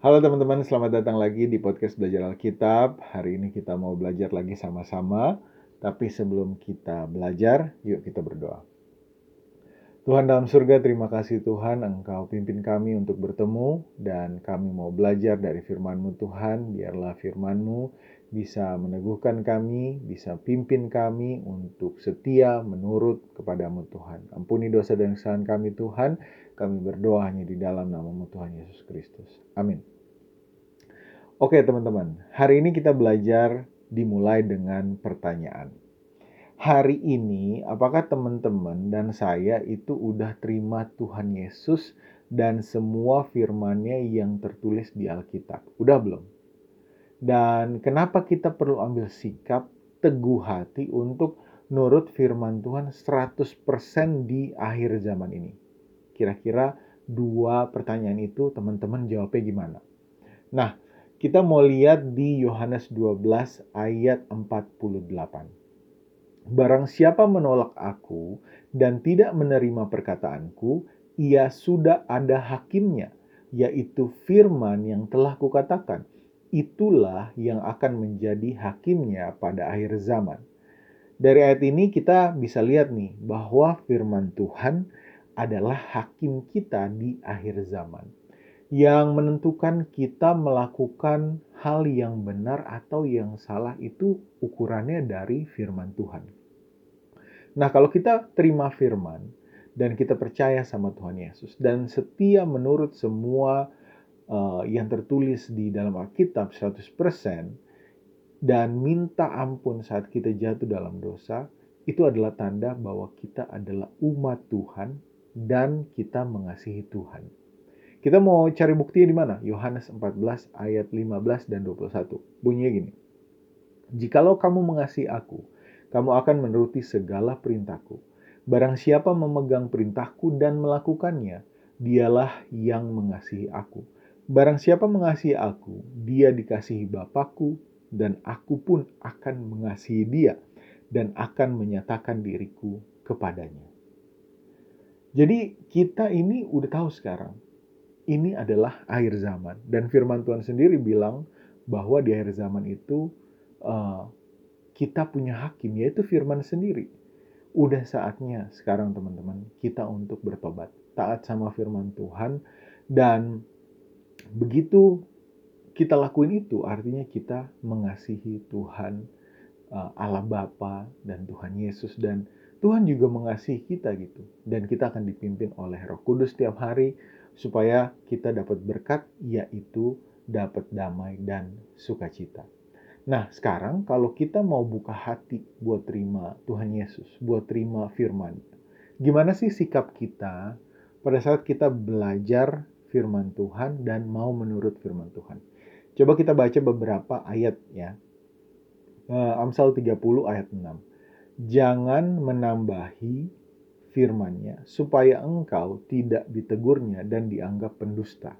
Halo teman-teman, selamat datang lagi di podcast Belajar Alkitab. Hari ini kita mau belajar lagi sama-sama. Tapi sebelum kita belajar, yuk kita berdoa. Tuhan dalam surga, terima kasih Tuhan Engkau pimpin kami untuk bertemu dan kami mau belajar dari firman-Mu Tuhan. Biarlah firman-Mu bisa meneguhkan kami, bisa pimpin kami untuk setia menurut kepadamu Tuhan. Ampuni dosa dan kesalahan kami Tuhan. Kami berdoa hanya di dalam namamu Tuhan Yesus Kristus. Amin. Oke teman-teman, hari ini kita belajar dimulai dengan pertanyaan. Hari ini, apakah teman-teman dan saya itu udah terima Tuhan Yesus dan semua firman-Nya yang tertulis di Alkitab? Udah belum? Dan kenapa kita perlu ambil sikap teguh hati untuk nurut firman Tuhan 100% di akhir zaman ini? Kira-kira dua pertanyaan itu teman-teman jawabnya gimana? Nah, kita mau lihat di Yohanes 12 ayat 48. Barang siapa menolak aku dan tidak menerima perkataanku, ia sudah ada hakimnya, yaitu firman yang telah kukatakan. Itulah yang akan menjadi hakimnya pada akhir zaman. Dari ayat ini kita bisa lihat nih bahwa firman Tuhan adalah hakim kita di akhir zaman yang menentukan kita melakukan hal yang benar atau yang salah itu ukurannya dari firman Tuhan. Nah, kalau kita terima firman dan kita percaya sama Tuhan Yesus dan setia menurut semua uh, yang tertulis di dalam Alkitab 100% dan minta ampun saat kita jatuh dalam dosa, itu adalah tanda bahwa kita adalah umat Tuhan dan kita mengasihi Tuhan. Kita mau cari buktinya di mana? Yohanes 14 ayat 15 dan 21. Bunyinya gini. Jikalau kamu mengasihi aku, kamu akan menuruti segala perintahku. Barang siapa memegang perintahku dan melakukannya, dialah yang mengasihi aku. Barang siapa mengasihi aku, dia dikasihi Bapakku, dan aku pun akan mengasihi dia, dan akan menyatakan diriku kepadanya. Jadi kita ini udah tahu sekarang ini adalah akhir zaman. Dan firman Tuhan sendiri bilang bahwa di akhir zaman itu uh, kita punya hakim, yaitu firman sendiri. Udah saatnya sekarang teman-teman kita untuk bertobat. Taat sama firman Tuhan. Dan begitu kita lakuin itu artinya kita mengasihi Tuhan uh, Allah Bapa dan Tuhan Yesus dan Tuhan juga mengasihi kita gitu dan kita akan dipimpin oleh Roh Kudus setiap hari supaya kita dapat berkat yaitu dapat damai dan sukacita. Nah, sekarang kalau kita mau buka hati buat terima Tuhan Yesus, buat terima firman, gimana sih sikap kita pada saat kita belajar firman Tuhan dan mau menurut firman Tuhan? Coba kita baca beberapa ayat ya. Eh, Amsal 30 ayat 6. Jangan menambahi firmannya, supaya engkau tidak ditegurnya dan dianggap pendusta.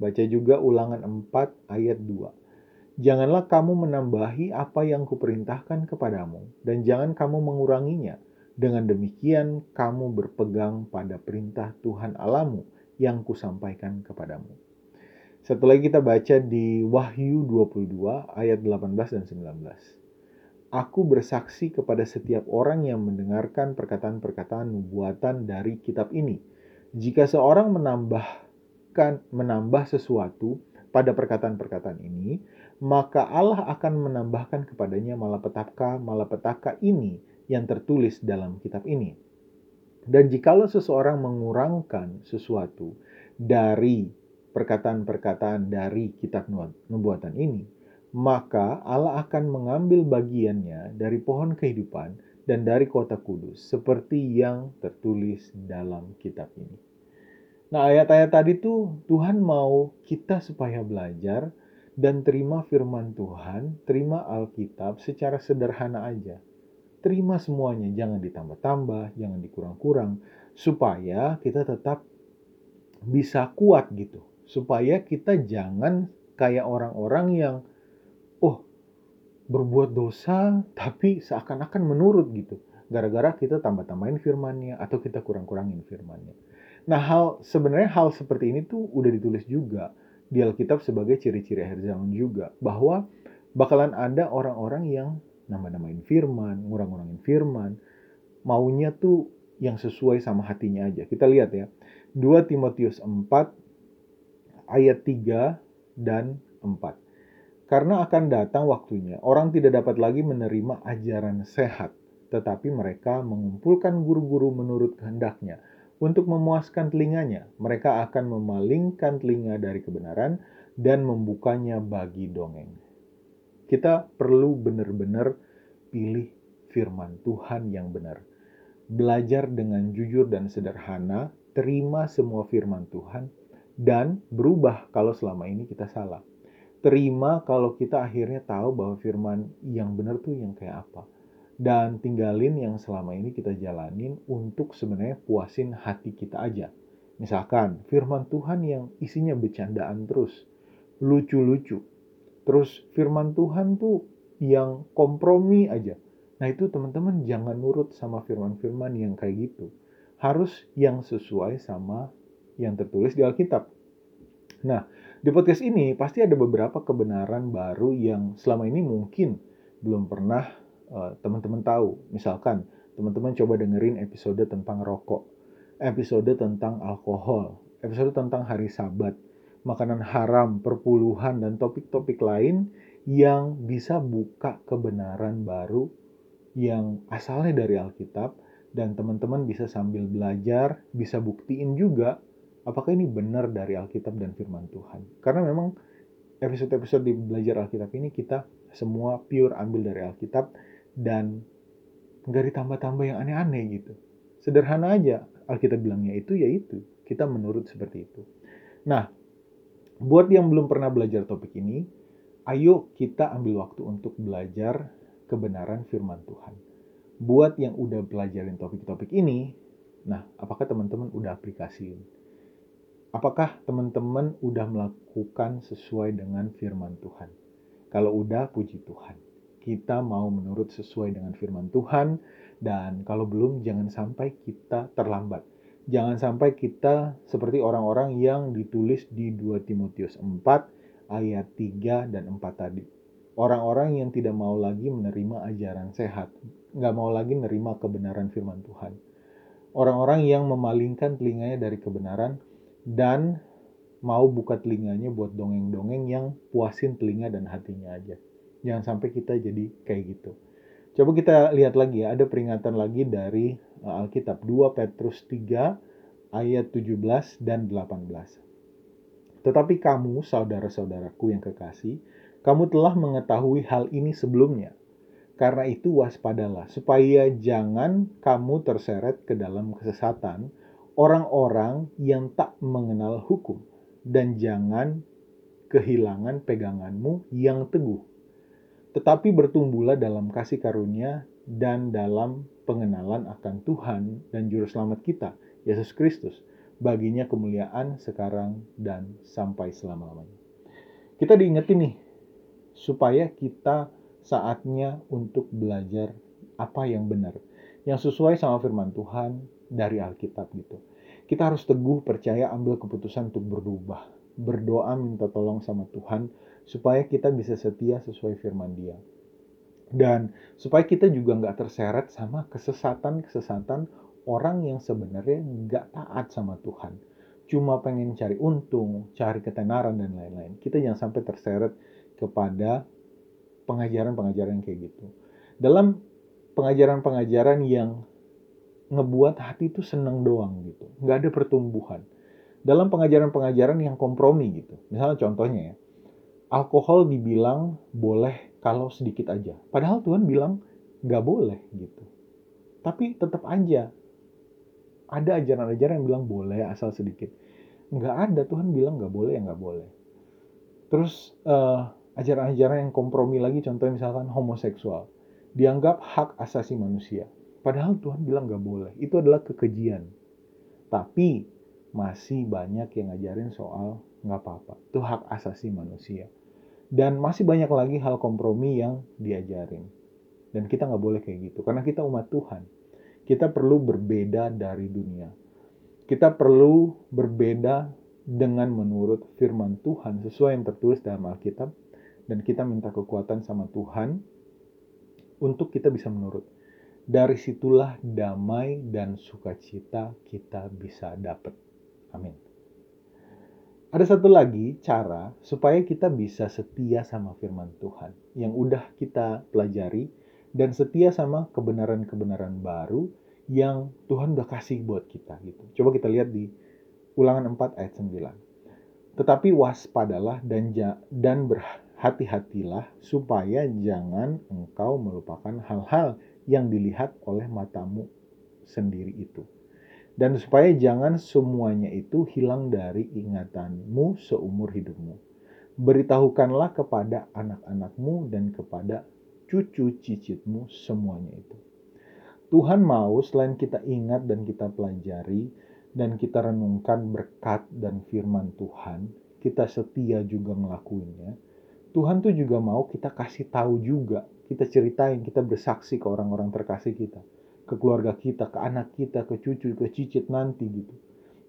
Baca juga ulangan 4 ayat 2. Janganlah kamu menambahi apa yang kuperintahkan kepadamu, dan jangan kamu menguranginya. Dengan demikian kamu berpegang pada perintah Tuhan Alamu yang kusampaikan kepadamu. Satu lagi kita baca di Wahyu 22 ayat 18 dan 19. Aku bersaksi kepada setiap orang yang mendengarkan perkataan-perkataan nubuatan dari kitab ini. Jika seorang menambahkan menambah sesuatu pada perkataan-perkataan ini, maka Allah akan menambahkan kepadanya malapetaka-malapetaka ini yang tertulis dalam kitab ini. Dan jikalau seseorang mengurangkan sesuatu dari perkataan-perkataan dari kitab nubuatan ini, maka Allah akan mengambil bagiannya dari pohon kehidupan dan dari kota kudus, seperti yang tertulis dalam kitab ini. Nah, ayat-ayat tadi tuh Tuhan mau kita supaya belajar dan terima firman Tuhan, terima Alkitab secara sederhana aja. Terima semuanya, jangan ditambah-tambah, jangan dikurang-kurang, supaya kita tetap bisa kuat gitu. Supaya kita jangan kayak orang-orang yang berbuat dosa tapi seakan-akan menurut gitu gara-gara kita tambah-tambahin firmannya atau kita kurang-kurangin firmannya. Nah, hal sebenarnya hal seperti ini tuh udah ditulis juga di Alkitab sebagai ciri-ciri akhir zaman juga. Bahwa bakalan ada orang-orang yang nama-namain firman, ngurang-ngurangin firman, maunya tuh yang sesuai sama hatinya aja. Kita lihat ya. 2 Timotius 4 ayat 3 dan 4. Karena akan datang waktunya, orang tidak dapat lagi menerima ajaran sehat, tetapi mereka mengumpulkan guru-guru menurut kehendaknya. Untuk memuaskan telinganya, mereka akan memalingkan telinga dari kebenaran dan membukanya bagi dongeng. Kita perlu benar-benar pilih firman Tuhan yang benar. Belajar dengan jujur dan sederhana, terima semua firman Tuhan, dan berubah kalau selama ini kita salah terima kalau kita akhirnya tahu bahwa firman yang benar tuh yang kayak apa. Dan tinggalin yang selama ini kita jalanin untuk sebenarnya puasin hati kita aja. Misalkan firman Tuhan yang isinya bercandaan terus, lucu-lucu. Terus firman Tuhan tuh yang kompromi aja. Nah itu teman-teman jangan nurut sama firman-firman yang kayak gitu. Harus yang sesuai sama yang tertulis di Alkitab. Nah, di podcast ini pasti ada beberapa kebenaran baru yang selama ini mungkin belum pernah uh, teman-teman tahu. Misalkan teman-teman coba dengerin episode tentang rokok, episode tentang alkohol, episode tentang hari sabat, makanan haram, perpuluhan, dan topik-topik lain yang bisa buka kebenaran baru yang asalnya dari Alkitab dan teman-teman bisa sambil belajar, bisa buktiin juga apakah ini benar dari Alkitab dan firman Tuhan. Karena memang episode-episode di belajar Alkitab ini kita semua pure ambil dari Alkitab dan nggak ditambah-tambah yang aneh-aneh gitu. Sederhana aja Alkitab bilangnya itu ya itu. Kita menurut seperti itu. Nah, buat yang belum pernah belajar topik ini, ayo kita ambil waktu untuk belajar kebenaran firman Tuhan. Buat yang udah pelajarin topik-topik ini, nah apakah teman-teman udah aplikasiin? Apakah teman-teman udah melakukan sesuai dengan firman Tuhan? Kalau udah, puji Tuhan. Kita mau menurut sesuai dengan firman Tuhan, dan kalau belum, jangan sampai kita terlambat. Jangan sampai kita seperti orang-orang yang ditulis di 2 Timotius 4 ayat 3 dan 4 tadi. Orang-orang yang tidak mau lagi menerima ajaran sehat, nggak mau lagi menerima kebenaran firman Tuhan. Orang-orang yang memalingkan telinganya dari kebenaran dan mau buka telinganya buat dongeng-dongeng yang puasin telinga dan hatinya aja. Jangan sampai kita jadi kayak gitu. Coba kita lihat lagi ya, ada peringatan lagi dari uh, Alkitab 2 Petrus 3 ayat 17 dan 18. Tetapi kamu, saudara-saudaraku yang kekasih, kamu telah mengetahui hal ini sebelumnya. Karena itu waspadalah, supaya jangan kamu terseret ke dalam kesesatan, orang-orang yang tak mengenal hukum, dan jangan kehilangan peganganmu yang teguh. Tetapi bertumbuhlah dalam kasih karunia dan dalam pengenalan akan Tuhan dan Juru Selamat kita, Yesus Kristus. Baginya kemuliaan sekarang dan sampai selama-lamanya. Kita diingetin nih, supaya kita saatnya untuk belajar apa yang benar, yang sesuai sama firman Tuhan, dari Alkitab gitu. Kita harus teguh percaya ambil keputusan untuk berubah, berdoa minta tolong sama Tuhan supaya kita bisa setia sesuai firman Dia. Dan supaya kita juga nggak terseret sama kesesatan-kesesatan orang yang sebenarnya nggak taat sama Tuhan. Cuma pengen cari untung, cari ketenaran, dan lain-lain. Kita jangan sampai terseret kepada pengajaran-pengajaran kayak gitu. Dalam pengajaran-pengajaran yang ngebuat hati itu seneng doang gitu. Nggak ada pertumbuhan. Dalam pengajaran-pengajaran yang kompromi gitu. Misalnya contohnya ya, alkohol dibilang boleh kalau sedikit aja. Padahal Tuhan bilang nggak boleh gitu. Tapi tetap aja ada ajaran-ajaran yang bilang boleh asal sedikit. Nggak ada, Tuhan bilang nggak boleh ya nggak boleh. Terus uh, ajaran-ajaran yang kompromi lagi contohnya misalkan homoseksual. Dianggap hak asasi manusia Padahal Tuhan bilang gak boleh. Itu adalah kekejian. Tapi masih banyak yang ngajarin soal gak apa-apa. Itu hak asasi manusia. Dan masih banyak lagi hal kompromi yang diajarin. Dan kita gak boleh kayak gitu. Karena kita umat Tuhan. Kita perlu berbeda dari dunia. Kita perlu berbeda dengan menurut firman Tuhan sesuai yang tertulis dalam Alkitab dan kita minta kekuatan sama Tuhan untuk kita bisa menurut. Dari situlah damai dan sukacita kita bisa dapat. Amin. Ada satu lagi cara supaya kita bisa setia sama firman Tuhan yang udah kita pelajari dan setia sama kebenaran-kebenaran baru yang Tuhan udah kasih buat kita gitu. Coba kita lihat di Ulangan 4 ayat 9. Tetapi waspadalah dan dan berhati-hatilah supaya jangan engkau melupakan hal-hal yang dilihat oleh matamu sendiri itu. Dan supaya jangan semuanya itu hilang dari ingatanmu seumur hidupmu. Beritahukanlah kepada anak-anakmu dan kepada cucu cicitmu semuanya itu. Tuhan mau selain kita ingat dan kita pelajari dan kita renungkan berkat dan firman Tuhan, kita setia juga ngelakuinnya. Tuhan tuh juga mau kita kasih tahu juga kita ceritain, kita bersaksi ke orang-orang terkasih kita, ke keluarga kita, ke anak kita, ke cucu, ke cicit nanti gitu.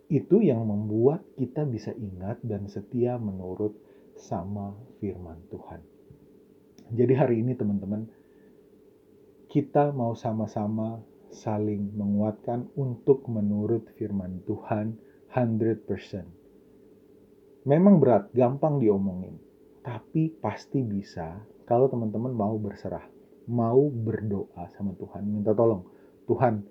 Itu yang membuat kita bisa ingat dan setia menurut sama firman Tuhan. Jadi hari ini teman-teman, kita mau sama-sama saling menguatkan untuk menurut firman Tuhan 100%. Memang berat, gampang diomongin, tapi pasti bisa kalau teman-teman mau berserah, mau berdoa sama Tuhan, minta tolong. Tuhan,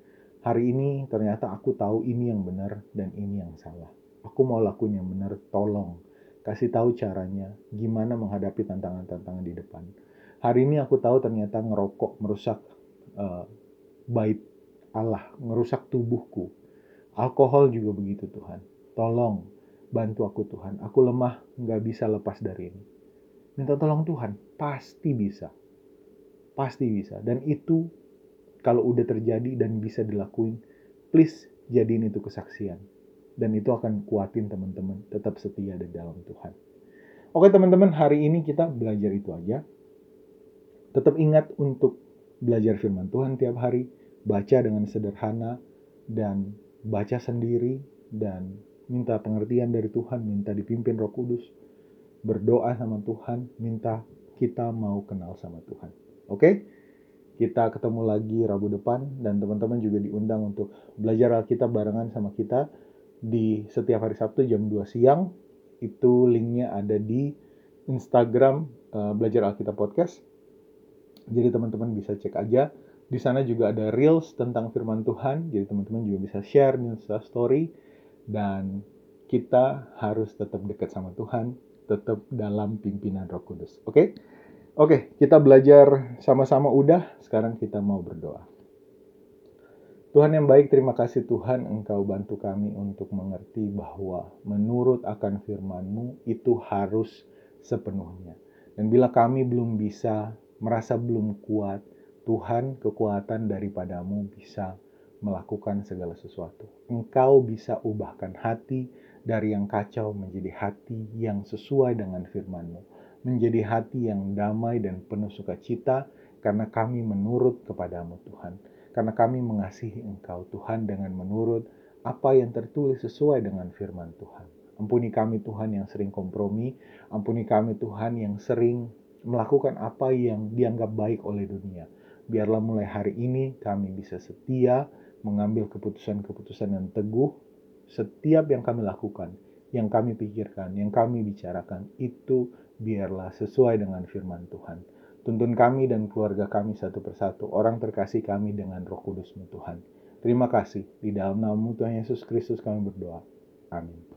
hari ini ternyata aku tahu ini yang benar dan ini yang salah. Aku mau lakuin yang benar, tolong. Kasih tahu caranya, gimana menghadapi tantangan-tantangan di depan. Hari ini aku tahu ternyata ngerokok merusak uh, bait Allah, merusak tubuhku. Alkohol juga begitu Tuhan. Tolong bantu aku Tuhan. Aku lemah, nggak bisa lepas dari ini. Minta tolong Tuhan, pasti bisa. Pasti bisa. Dan itu kalau udah terjadi dan bisa dilakuin, please jadiin itu kesaksian. Dan itu akan kuatin teman-teman tetap setia di dalam Tuhan. Oke teman-teman, hari ini kita belajar itu aja. Tetap ingat untuk belajar firman Tuhan tiap hari, baca dengan sederhana, dan baca sendiri, dan minta pengertian dari Tuhan, minta dipimpin roh kudus berdoa sama Tuhan, minta kita mau kenal sama Tuhan. Oke? Kita ketemu lagi Rabu depan dan teman-teman juga diundang untuk belajar Alkitab barengan sama kita di setiap hari Sabtu jam 2 siang. Itu linknya ada di Instagram uh, Belajar Alkitab Podcast. Jadi teman-teman bisa cek aja. Di sana juga ada reels tentang firman Tuhan. Jadi teman-teman juga bisa share di story dan kita harus tetap dekat sama Tuhan tetap dalam pimpinan Roh Kudus. Oke? Okay? Oke, kita belajar sama-sama udah, sekarang kita mau berdoa. Tuhan yang baik, terima kasih Tuhan Engkau bantu kami untuk mengerti bahwa menurut akan firman-Mu itu harus sepenuhnya. Dan bila kami belum bisa, merasa belum kuat, Tuhan kekuatan daripadamu bisa melakukan segala sesuatu. Engkau bisa ubahkan hati, dari yang kacau menjadi hati yang sesuai dengan firman-Mu, menjadi hati yang damai dan penuh sukacita karena kami menurut kepadamu Tuhan, karena kami mengasihi Engkau Tuhan dengan menurut apa yang tertulis sesuai dengan firman Tuhan. Ampuni kami Tuhan yang sering kompromi, ampuni kami Tuhan yang sering melakukan apa yang dianggap baik oleh dunia. Biarlah mulai hari ini kami bisa setia mengambil keputusan-keputusan yang teguh setiap yang kami lakukan, yang kami pikirkan, yang kami bicarakan, itu biarlah sesuai dengan firman Tuhan. Tuntun kami dan keluarga kami satu persatu, orang terkasih kami dengan roh kudusmu Tuhan. Terima kasih, di dalam nama Tuhan Yesus Kristus kami berdoa. Amin.